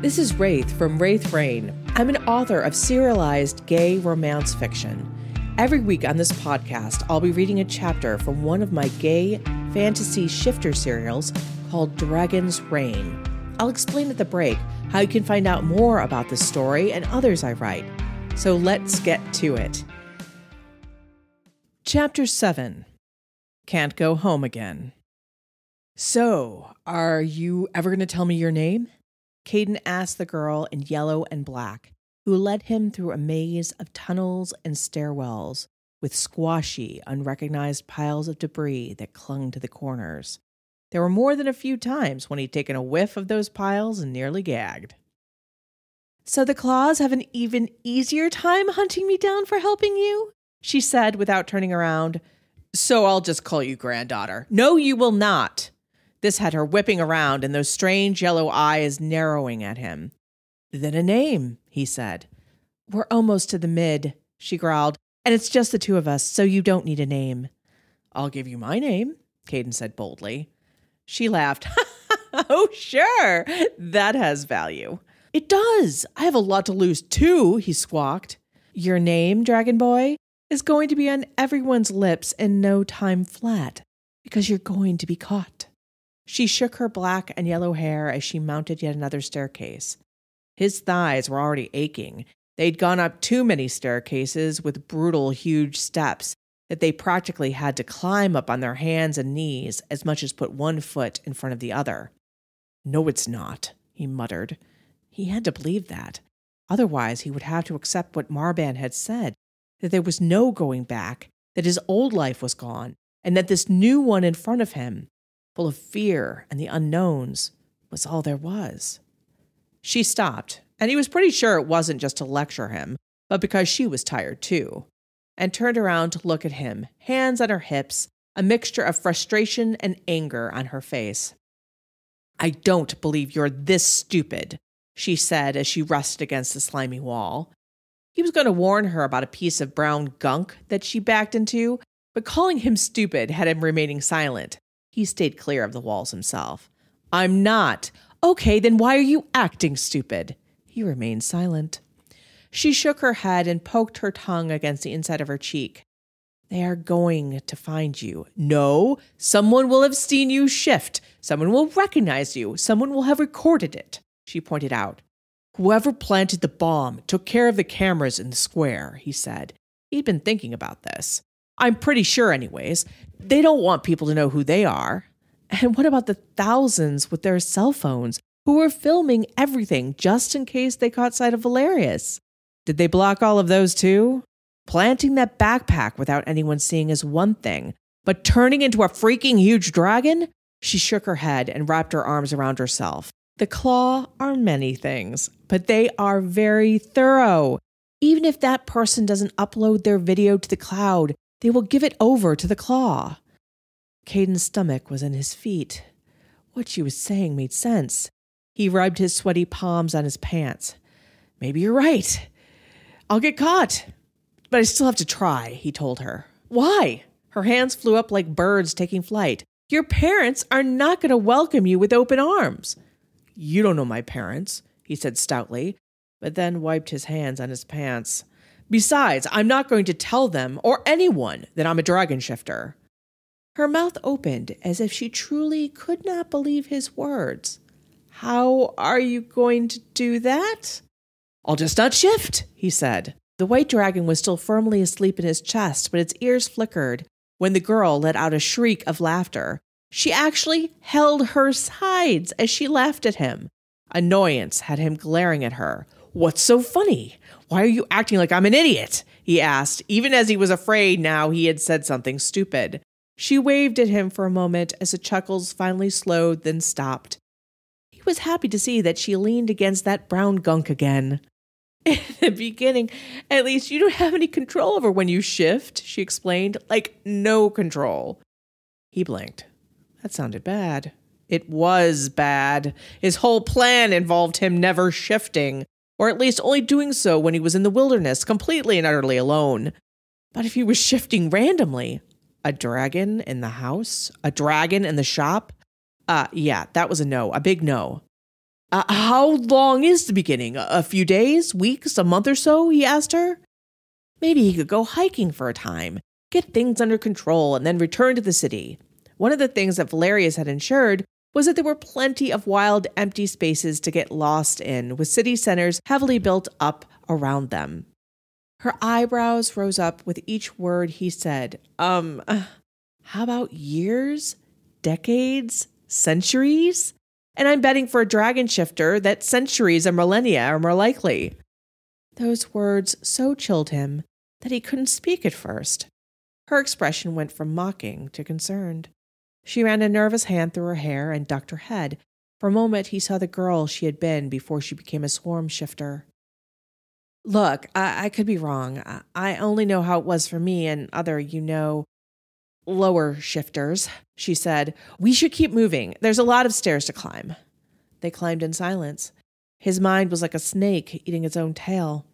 This is Wraith from Wraith Rain. I'm an author of serialized gay romance fiction. Every week on this podcast, I'll be reading a chapter from one of my gay fantasy shifter serials called Dragon's Reign. I'll explain at the break how you can find out more about this story and others I write. So let's get to it. Chapter 7 Can't Go Home Again. So, are you ever going to tell me your name? Caden asked the girl in yellow and black, who led him through a maze of tunnels and stairwells with squashy, unrecognized piles of debris that clung to the corners. There were more than a few times when he'd taken a whiff of those piles and nearly gagged. So the claws have an even easier time hunting me down for helping you? She said without turning around. So I'll just call you granddaughter. No, you will not. This had her whipping around and those strange yellow eyes narrowing at him. Then a name, he said. We're almost to the mid, she growled, and it's just the two of us, so you don't need a name. I'll give you my name, Caden said boldly. She laughed. oh, sure, that has value. It does. I have a lot to lose, too, he squawked. Your name, Dragon Boy, is going to be on everyone's lips in no time flat, because you're going to be caught. She shook her black and yellow hair as she mounted yet another staircase. His thighs were already aching. They'd gone up too many staircases with brutal, huge steps that they practically had to climb up on their hands and knees as much as put one foot in front of the other. No, it's not, he muttered. He had to believe that. Otherwise, he would have to accept what Marban had said that there was no going back, that his old life was gone, and that this new one in front of him, full of fear and the unknowns, was all there was. She stopped, and he was pretty sure it wasn't just to lecture him, but because she was tired too, and turned around to look at him, hands on her hips, a mixture of frustration and anger on her face. I don't believe you're this stupid, she said as she rested against the slimy wall. He was going to warn her about a piece of brown gunk that she backed into, but calling him stupid had him remaining silent. He stayed clear of the walls himself. I'm not. Okay, then why are you acting stupid? He remained silent. She shook her head and poked her tongue against the inside of her cheek. They are going to find you. No, someone will have seen you shift. Someone will recognize you. Someone will have recorded it, she pointed out. Whoever planted the bomb took care of the cameras in the square, he said. He'd been thinking about this. I'm pretty sure, anyways. They don't want people to know who they are. And what about the thousands with their cell phones who were filming everything just in case they caught sight of Valerius? Did they block all of those too? Planting that backpack without anyone seeing is one thing, but turning into a freaking huge dragon? She shook her head and wrapped her arms around herself. The claw are many things, but they are very thorough. Even if that person doesn't upload their video to the cloud, they will give it over to the claw. Caden's stomach was in his feet. What she was saying made sense. He rubbed his sweaty palms on his pants. Maybe you're right. I'll get caught. But I still have to try, he told her. Why? Her hands flew up like birds taking flight. Your parents are not going to welcome you with open arms. You don't know my parents, he said stoutly, but then wiped his hands on his pants. Besides, I'm not going to tell them or anyone that I'm a dragon shifter. Her mouth opened as if she truly could not believe his words. How are you going to do that? I'll just not shift, he said. The white dragon was still firmly asleep in his chest, but its ears flickered when the girl let out a shriek of laughter. She actually held her sides as she laughed at him. Annoyance had him glaring at her. What's so funny? Why are you acting like I'm an idiot? he asked, even as he was afraid now he had said something stupid. She waved at him for a moment as the chuckles finally slowed, then stopped. He was happy to see that she leaned against that brown gunk again. In the beginning, at least you don't have any control over when you shift, she explained. Like, no control. He blinked. That sounded bad. It was bad. His whole plan involved him never shifting, or at least only doing so when he was in the wilderness, completely and utterly alone. But if he was shifting randomly, a dragon in the house, a dragon in the shop, uh, yeah, that was a no, a big no. Uh, how long is the beginning? A few days, weeks, a month or so? He asked her. Maybe he could go hiking for a time, get things under control, and then return to the city. One of the things that Valerius had ensured was that there were plenty of wild, empty spaces to get lost in, with city centers heavily built up around them. Her eyebrows rose up with each word he said. Um, how about years, decades, centuries? And I'm betting for a dragon shifter that centuries or millennia are more likely. Those words so chilled him that he couldn't speak at first. Her expression went from mocking to concerned. She ran a nervous hand through her hair and ducked her head. For a moment, he saw the girl she had been before she became a swarm shifter. Look, I, I could be wrong. I, I only know how it was for me and other, you know, lower shifters, she said. We should keep moving. There's a lot of stairs to climb. They climbed in silence. His mind was like a snake eating its own tail.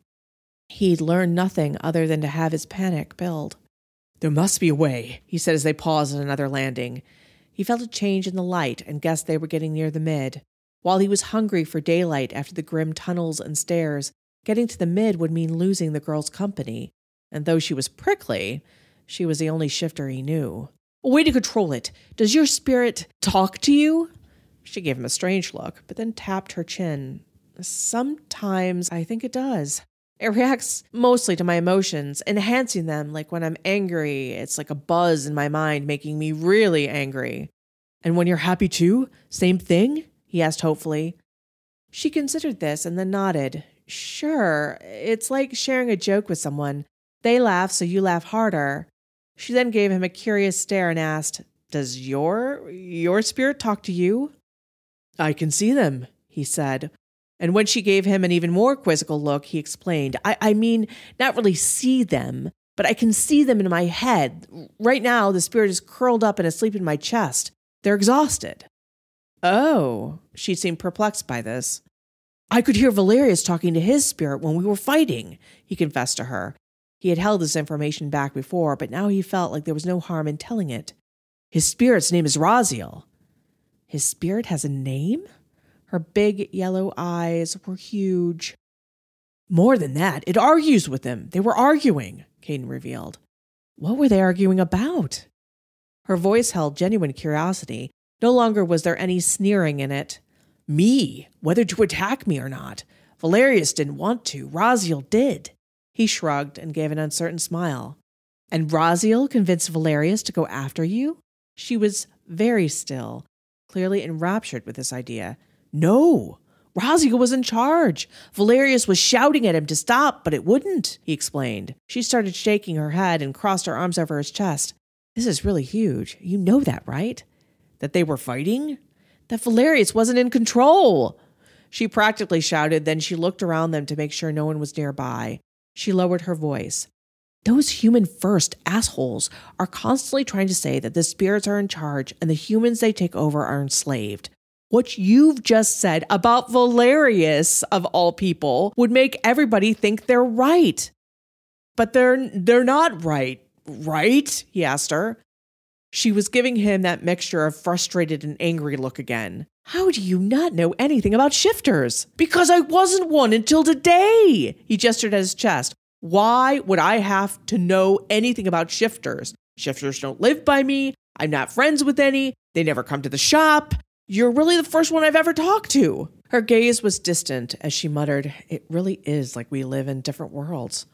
He'd learned nothing other than to have his panic build. There must be a way, he said as they paused at another landing. He felt a change in the light and guessed they were getting near the mid. While he was hungry for daylight after the grim tunnels and stairs, getting to the mid would mean losing the girl's company. And though she was prickly, she was the only shifter he knew. A way to control it. Does your spirit talk to you? She gave him a strange look, but then tapped her chin. Sometimes I think it does. It reacts mostly to my emotions, enhancing them. Like when I'm angry, it's like a buzz in my mind making me really angry. And when you're happy too? Same thing? He asked hopefully. She considered this and then nodded. Sure, it's like sharing a joke with someone. They laugh, so you laugh harder. She then gave him a curious stare and asked, Does your your spirit talk to you? I can see them, he said, and when she gave him an even more quizzical look, he explained, I, I mean, not really see them, but I can see them in my head. Right now, the spirit is curled up and asleep in my chest. They're exhausted. Oh, she seemed perplexed by this. I could hear Valerius talking to his spirit when we were fighting, he confessed to her. He had held this information back before, but now he felt like there was no harm in telling it. His spirit's name is Raziel. His spirit has a name? Her big yellow eyes were huge. More than that, it argues with them. They were arguing, Caden revealed. What were they arguing about? Her voice held genuine curiosity. No longer was there any sneering in it. Me, whether to attack me or not. Valerius didn't want to. Raziel did. He shrugged and gave an uncertain smile. And Raziel convinced Valerius to go after you? She was very still, clearly enraptured with this idea. No, Raziel was in charge. Valerius was shouting at him to stop, but it wouldn't, he explained. She started shaking her head and crossed her arms over his chest. This is really huge. You know that, right? That they were fighting? That Valerius wasn't in control. She practically shouted, then she looked around them to make sure no one was nearby. She lowered her voice. Those human first assholes are constantly trying to say that the spirits are in charge and the humans they take over are enslaved what you've just said about Valerius, of all people, would make everybody think they're right. But they're, they're not right, right? He asked her. She was giving him that mixture of frustrated and angry look again. How do you not know anything about shifters? Because I wasn't one until today. He gestured at his chest. Why would I have to know anything about shifters? Shifters don't live by me. I'm not friends with any. They never come to the shop. You're really the first one I've ever talked to. Her gaze was distant as she muttered, It really is like we live in different worlds.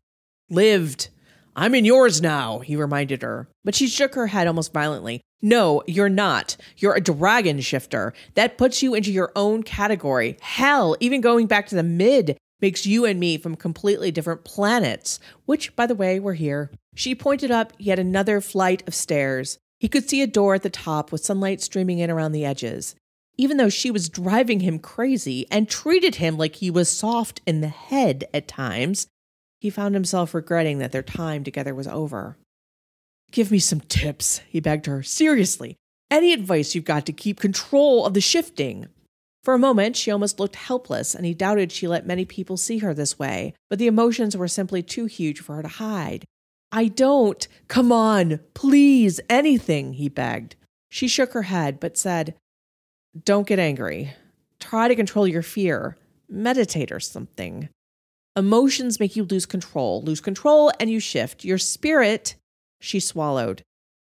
Lived. I'm in yours now, he reminded her. But she shook her head almost violently. No, you're not. You're a dragon shifter. That puts you into your own category. Hell, even going back to the mid makes you and me from completely different planets, which, by the way, we're here. She pointed up yet another flight of stairs. He could see a door at the top with sunlight streaming in around the edges even though she was driving him crazy and treated him like he was soft in the head at times, he found himself regretting that their time together was over. Give me some tips, he begged her. Seriously, any advice you've got to keep control of the shifting. For a moment, she almost looked helpless, and he doubted she let many people see her this way, but the emotions were simply too huge for her to hide. I don't. Come on, please, anything, he begged. She shook her head, but said, don't get angry. Try to control your fear, meditate or something. Emotions make you lose control, lose control, and you shift. Your spirit, she swallowed.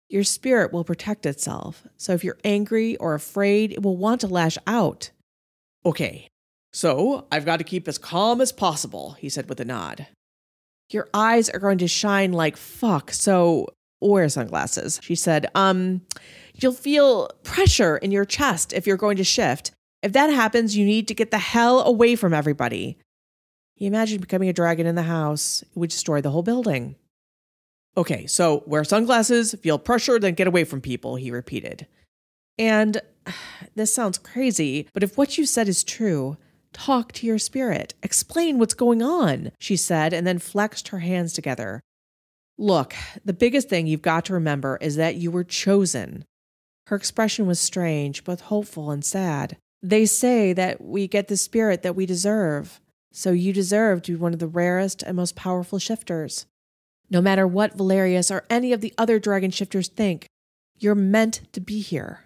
Your spirit will protect itself. So if you're angry or afraid, it will want to lash out. Okay, so I've got to keep as calm as possible, he said with a nod. Your eyes are going to shine like fuck, so wear sunglasses, she said. Um, you'll feel pressure in your chest if you're going to shift. If that happens, you need to get the hell away from everybody. He imagined becoming a dragon in the house. It would destroy the whole building. Okay, so wear sunglasses, feel pressure, then get away from people, he repeated. And this sounds crazy, but if what you said is true, talk to your spirit. Explain what's going on, she said, and then flexed her hands together. Look, the biggest thing you've got to remember is that you were chosen. Her expression was strange, both hopeful and sad. They say that we get the spirit that we deserve, so you deserve to be one of the rarest and most powerful shifters. No matter what Valerius or any of the other dragon shifters think, you're meant to be here.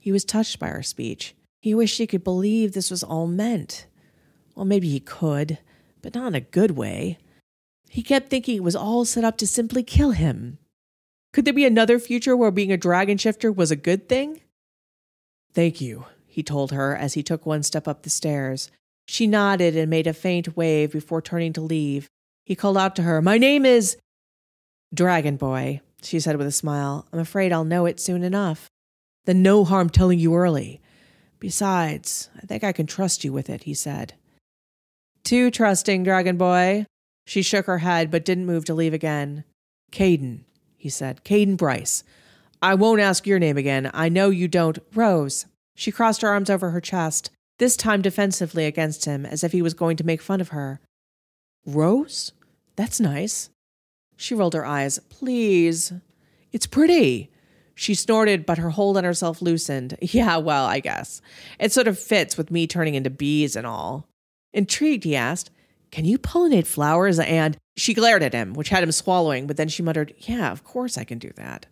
He was touched by her speech. He wished he could believe this was all meant. Well, maybe he could, but not in a good way. He kept thinking it was all set up to simply kill him. Could there be another future where being a dragon shifter was a good thing? Thank you, he told her as he took one step up the stairs. She nodded and made a faint wave before turning to leave. He called out to her, My name is Dragon Boy, she said with a smile. I'm afraid I'll know it soon enough. Then no harm telling you early. Besides, I think I can trust you with it, he said. Too trusting, Dragon Boy. She shook her head but didn't move to leave again. Caden, he said. Caden Bryce. I won't ask your name again. I know you don't. Rose. She crossed her arms over her chest, this time defensively against him, as if he was going to make fun of her. Rose? That's nice. She rolled her eyes. Please. It's pretty. She snorted, but her hold on herself loosened. Yeah, well, I guess. It sort of fits with me turning into bees and all. Intrigued, he asked, Can you pollinate flowers? And she glared at him, which had him swallowing, but then she muttered, Yeah, of course I can do that.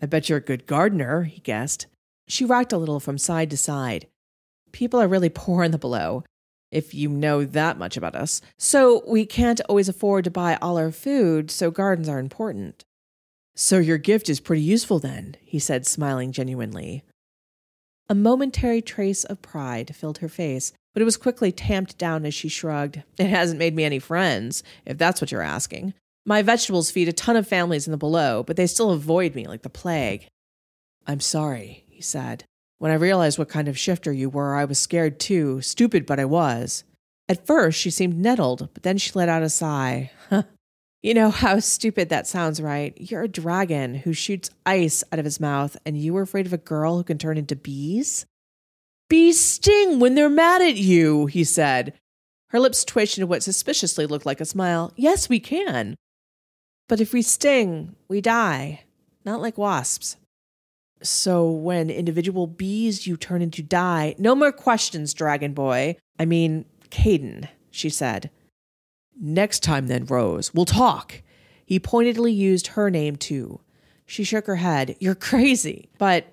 I bet you're a good gardener, he guessed. She rocked a little from side to side. People are really poor in the below, if you know that much about us. So we can't always afford to buy all our food, so gardens are important. So your gift is pretty useful then, he said, smiling genuinely. A momentary trace of pride filled her face, but it was quickly tamped down as she shrugged. It hasn't made me any friends, if that's what you're asking. My vegetables feed a ton of families in the below, but they still avoid me like the plague. I'm sorry, he said. When I realized what kind of shifter you were, I was scared too. Stupid, but I was. At first, she seemed nettled, but then she let out a sigh. You know how stupid that sounds, right? You're a dragon who shoots ice out of his mouth, and you were afraid of a girl who can turn into bees? Bees sting when they're mad at you, he said. Her lips twitched into what suspiciously looked like a smile. Yes, we can. But if we sting, we die, not like wasps. So when individual bees you turn into die, no more questions, Dragon Boy. I mean, Caden, she said. Next time, then, Rose, we'll talk. He pointedly used her name too. She shook her head. You're crazy. But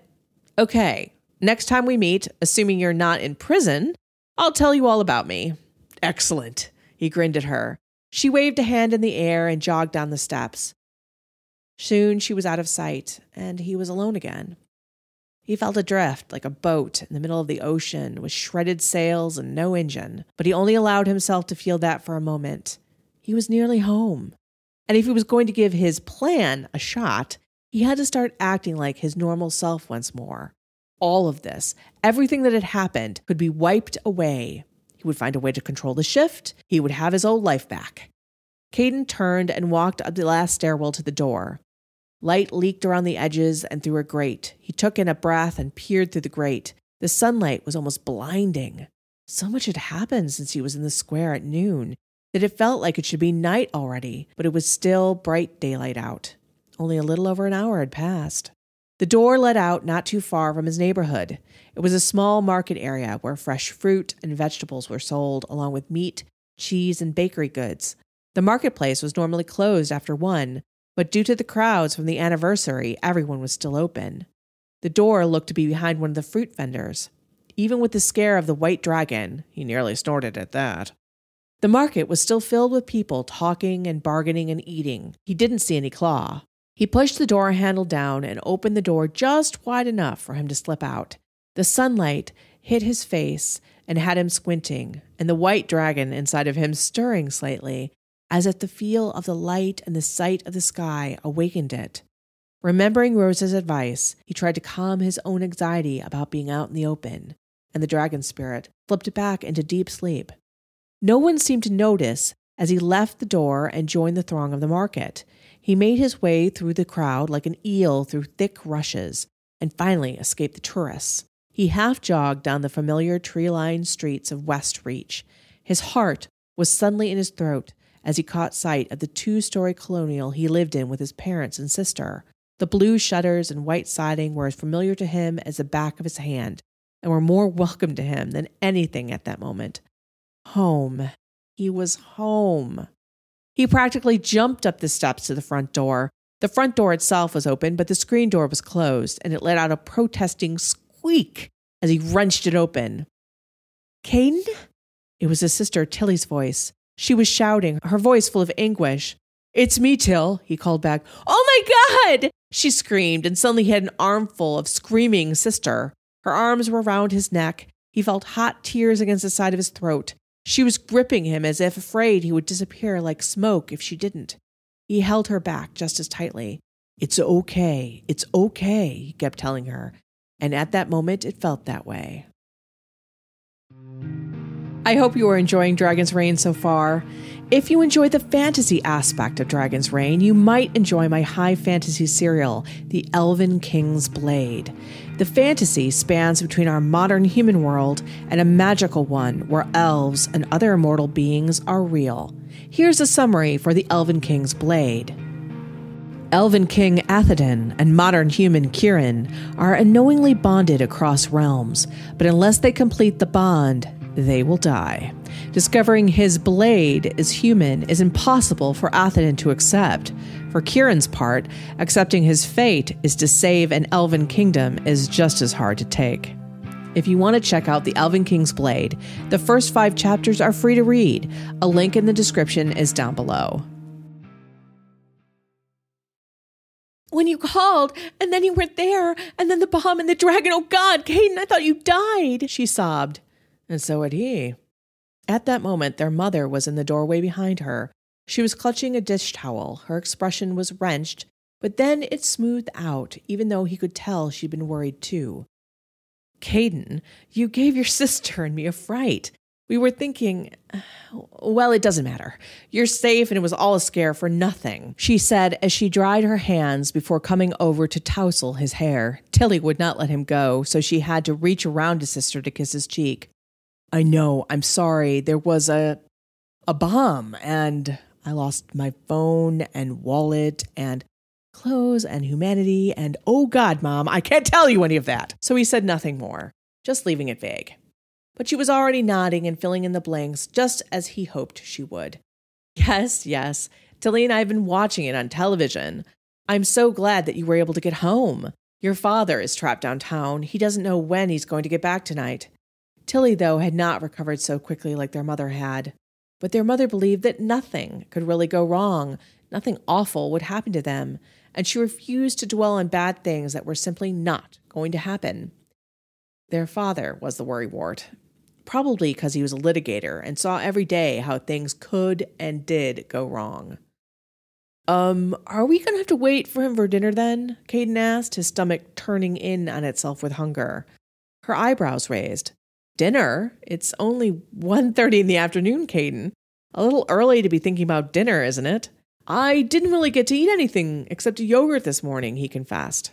okay, next time we meet, assuming you're not in prison, I'll tell you all about me. Excellent. He grinned at her. She waved a hand in the air and jogged down the steps. Soon she was out of sight, and he was alone again. He felt adrift like a boat in the middle of the ocean with shredded sails and no engine, but he only allowed himself to feel that for a moment. He was nearly home. And if he was going to give his plan a shot, he had to start acting like his normal self once more. All of this, everything that had happened, could be wiped away. He would find a way to control the shift. He would have his old life back. Caden turned and walked up the last stairwell to the door. Light leaked around the edges and through a grate. He took in a breath and peered through the grate. The sunlight was almost blinding. So much had happened since he was in the square at noon that it felt like it should be night already, but it was still bright daylight out. Only a little over an hour had passed. The door led out not too far from his neighborhood. It was a small market area where fresh fruit and vegetables were sold, along with meat, cheese, and bakery goods. The marketplace was normally closed after one, but due to the crowds from the anniversary, everyone was still open. The door looked to be behind one of the fruit vendors. even with the scare of the white dragon. He nearly snorted at that. The market was still filled with people talking and bargaining and eating. He didn't see any claw. He pushed the door handle down and opened the door just wide enough for him to slip out. The sunlight hit his face and had him squinting, and the white dragon inside of him stirring slightly, as if the feel of the light and the sight of the sky awakened it. Remembering Rose's advice, he tried to calm his own anxiety about being out in the open, and the dragon spirit slipped back into deep sleep. No one seemed to notice as he left the door and joined the throng of the market. He made his way through the crowd like an eel through thick rushes, and finally escaped the tourists. He half jogged down the familiar tree lined streets of West Reach. His heart was suddenly in his throat as he caught sight of the two story colonial he lived in with his parents and sister. The blue shutters and white siding were as familiar to him as the back of his hand, and were more welcome to him than anything at that moment. Home. He was home. He practically jumped up the steps to the front door. The front door itself was open, but the screen door was closed, and it let out a protesting squeak as he wrenched it open. Caden? It was his sister Tilly's voice. She was shouting, her voice full of anguish. It's me, Till, he called back. Oh my God! She screamed, and suddenly he had an armful of screaming sister. Her arms were around his neck. He felt hot tears against the side of his throat. She was gripping him as if afraid he would disappear like smoke if she didn't. He held her back just as tightly. It's okay. It's okay, he kept telling her. And at that moment, it felt that way. I hope you are enjoying Dragon's Reign so far. If you enjoy the fantasy aspect of Dragon's Reign, you might enjoy my high fantasy serial, The Elven King's Blade. The fantasy spans between our modern human world and a magical one where elves and other immortal beings are real. Here's a summary for The Elven King's Blade. Elven King Athedan and modern human Kirin are unknowingly bonded across realms, but unless they complete the bond, they will die. Discovering his blade is human is impossible for Athedan to accept. For Kieran's part, accepting his fate is to save an elven kingdom is just as hard to take. If you want to check out The Elven King's Blade, the first five chapters are free to read. A link in the description is down below. When you called, and then you weren't there, and then the bomb and the dragon, oh God, Caden, I thought you died, she sobbed. And so had he. At that moment, their mother was in the doorway behind her. She was clutching a dish towel. Her expression was wrenched, but then it smoothed out, even though he could tell she'd been worried too. Caden, you gave your sister and me a fright. We were thinking, well, it doesn't matter. You're safe, and it was all a scare for nothing, she said as she dried her hands before coming over to tousle his hair. Tilly would not let him go, so she had to reach around his sister to kiss his cheek. I know, I'm sorry. There was a a bomb and I lost my phone and wallet and clothes and humanity and oh god, mom, I can't tell you any of that. So he said nothing more, just leaving it vague. But she was already nodding and filling in the blanks just as he hoped she would. Yes, yes. Tilly and I have been watching it on television. I'm so glad that you were able to get home. Your father is trapped downtown. He doesn't know when he's going to get back tonight. Tilly, though, had not recovered so quickly like their mother had. But their mother believed that nothing could really go wrong, nothing awful would happen to them, and she refused to dwell on bad things that were simply not going to happen. Their father was the worrywart, probably because he was a litigator and saw every day how things could and did go wrong. Um, are we going to have to wait for him for dinner then? Caden asked, his stomach turning in on itself with hunger. Her eyebrows raised. Dinner? It's only 1.30 in the afternoon, Caden. A little early to be thinking about dinner, isn't it? I didn't really get to eat anything except a yogurt this morning, he confessed.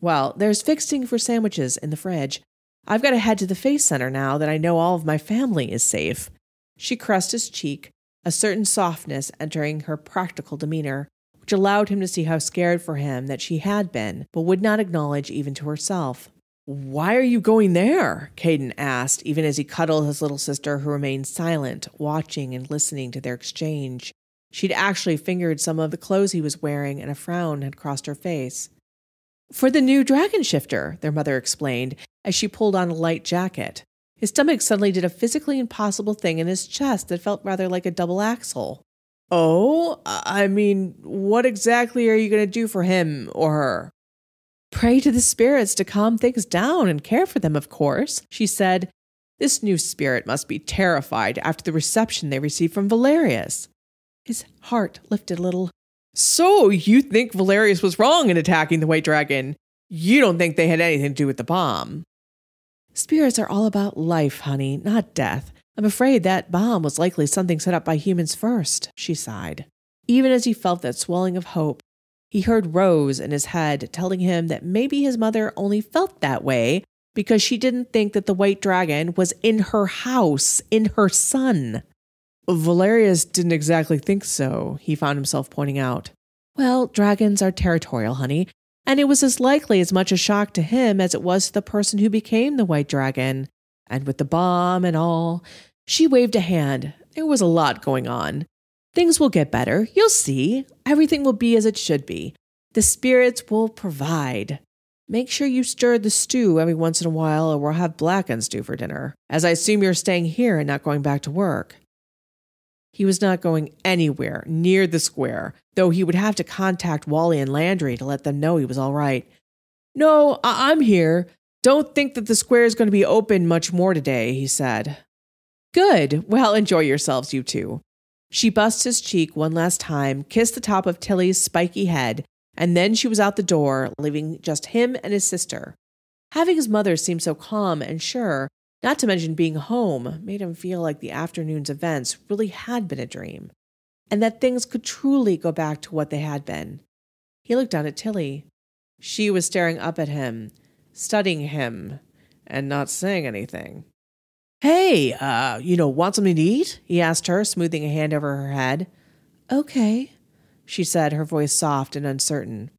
Well, there's fixing for sandwiches in the fridge. I've got to head to the face center now that I know all of my family is safe. She caressed his cheek, a certain softness entering her practical demeanor, which allowed him to see how scared for him that she had been, but would not acknowledge even to herself. Why are you going there? Caden asked, even as he cuddled his little sister, who remained silent, watching and listening to their exchange. She'd actually fingered some of the clothes he was wearing, and a frown had crossed her face. For the new dragon shifter, their mother explained, as she pulled on a light jacket. His stomach suddenly did a physically impossible thing in his chest that felt rather like a double axel. Oh, I mean, what exactly are you going to do for him or her? Pray to the spirits to calm things down and care for them, of course, she said. This new spirit must be terrified after the reception they received from Valerius. His heart lifted a little. So, you think Valerius was wrong in attacking the White Dragon? You don't think they had anything to do with the bomb? Spirits are all about life, honey, not death. I'm afraid that bomb was likely something set up by humans first, she sighed. Even as he felt that swelling of hope, he heard Rose in his head telling him that maybe his mother only felt that way because she didn't think that the white dragon was in her house, in her son. Valerius didn't exactly think so, he found himself pointing out. Well, dragons are territorial, honey, and it was as likely as much a shock to him as it was to the person who became the white dragon. And with the bomb and all, she waved a hand. There was a lot going on. Things will get better. You'll see. Everything will be as it should be. The spirits will provide. Make sure you stir the stew every once in a while, or we'll have blackened stew for dinner, as I assume you're staying here and not going back to work. He was not going anywhere near the square, though he would have to contact Wally and Landry to let them know he was all right. No, I- I'm here. Don't think that the square is going to be open much more today, he said. Good. Well, enjoy yourselves, you two. She bussed his cheek one last time, kissed the top of Tilly's spiky head, and then she was out the door, leaving just him and his sister. Having his mother seem so calm and sure, not to mention being home, made him feel like the afternoon's events really had been a dream, and that things could truly go back to what they had been. He looked down at Tilly. She was staring up at him, studying him, and not saying anything. Hey, uh, you know, want something to eat? he asked her, smoothing a hand over her head. Okay, she said, her voice soft and uncertain.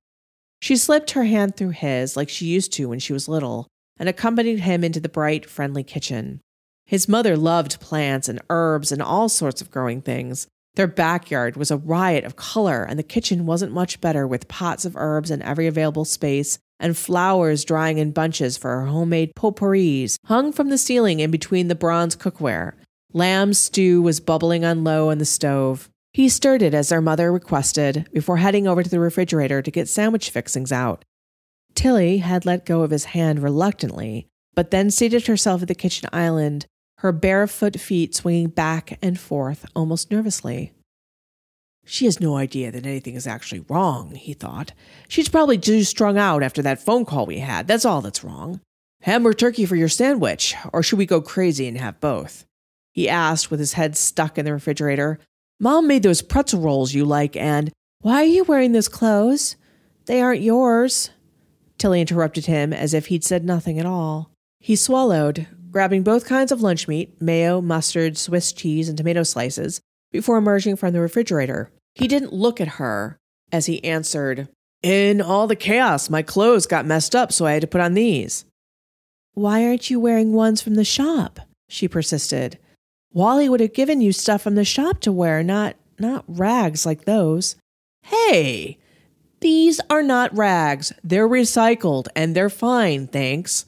She slipped her hand through his like she used to when she was little and accompanied him into the bright, friendly kitchen. His mother loved plants and herbs and all sorts of growing things. Their backyard was a riot of color, and the kitchen wasn't much better with pots of herbs in every available space and flowers drying in bunches for her homemade potpourris hung from the ceiling in between the bronze cookware. Lamb stew was bubbling on low on the stove. He stirred it as their mother requested before heading over to the refrigerator to get sandwich fixings out. Tilly had let go of his hand reluctantly, but then seated herself at the kitchen island, her barefoot feet swinging back and forth almost nervously. She has no idea that anything is actually wrong, he thought. She's probably too strung out after that phone call we had. That's all that's wrong. Ham or turkey for your sandwich, or should we go crazy and have both? He asked with his head stuck in the refrigerator. Mom made those pretzel rolls you like, and why are you wearing those clothes? They aren't yours. Tilly interrupted him as if he'd said nothing at all. He swallowed, grabbing both kinds of lunch meat mayo, mustard, Swiss cheese, and tomato slices before emerging from the refrigerator. He didn't look at her as he answered, In all the chaos, my clothes got messed up, so I had to put on these. Why aren't you wearing ones from the shop? She persisted. Wally would have given you stuff from the shop to wear, not not rags like those. Hey, these are not rags. They're recycled and they're fine, thanks.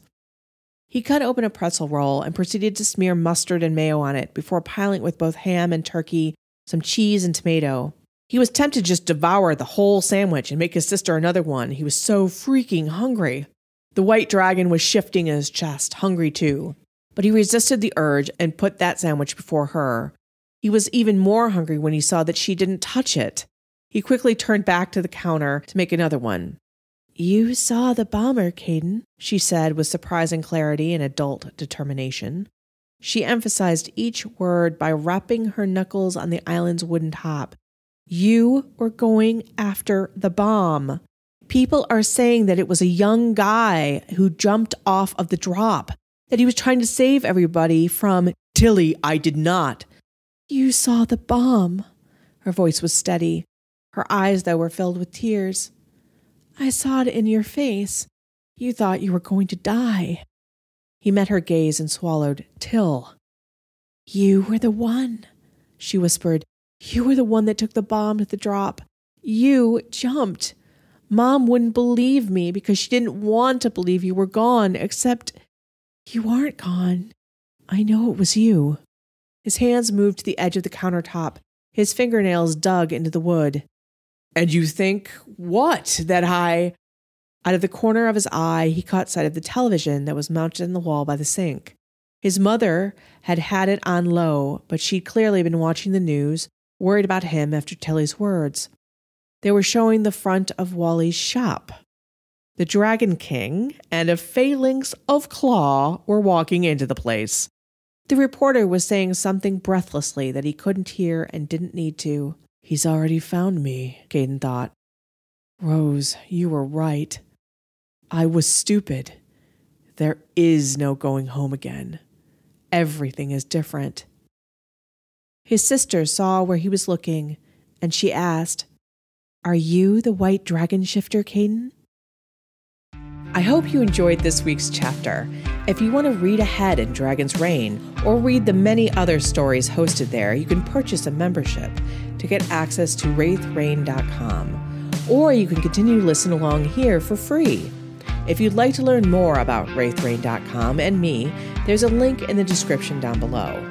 He cut open a pretzel roll and proceeded to smear mustard and mayo on it before piling it with both ham and turkey, some cheese and tomato. He was tempted to just devour the whole sandwich and make his sister another one. He was so freaking hungry. The white dragon was shifting in his chest, hungry too. But he resisted the urge and put that sandwich before her. He was even more hungry when he saw that she didn't touch it. He quickly turned back to the counter to make another one. You saw the bomber, Caden, she said with surprising clarity and adult determination. She emphasized each word by rapping her knuckles on the island's wooden top. You were going after the bomb. People are saying that it was a young guy who jumped off of the drop, that he was trying to save everybody from Tilly. I did not. You saw the bomb. Her voice was steady. Her eyes, though, were filled with tears. I saw it in your face. You thought you were going to die. He met her gaze and swallowed. Till. You were the one, she whispered. You were the one that took the bomb to the drop. You jumped. Mom wouldn't believe me because she didn't want to believe you were gone, except You aren't gone. I know it was you. His hands moved to the edge of the countertop. His fingernails dug into the wood. And you think what? That I. Out of the corner of his eye, he caught sight of the television that was mounted in the wall by the sink. His mother had had it on low, but she'd clearly been watching the news, worried about him after Tilly's words. They were showing the front of Wally's shop. The Dragon King and a phalanx of Claw were walking into the place. The reporter was saying something breathlessly that he couldn't hear and didn't need to. He's already found me, Caden thought. Rose, you were right. I was stupid. There is no going home again. Everything is different. His sister saw where he was looking, and she asked, Are you the white dragon shifter, Caden? I hope you enjoyed this week's chapter. If you want to read ahead in Dragon's Reign or read the many other stories hosted there, you can purchase a membership to get access to wraithrain.com. Or you can continue to listen along here for free. If you'd like to learn more about wraithrain.com and me, there's a link in the description down below.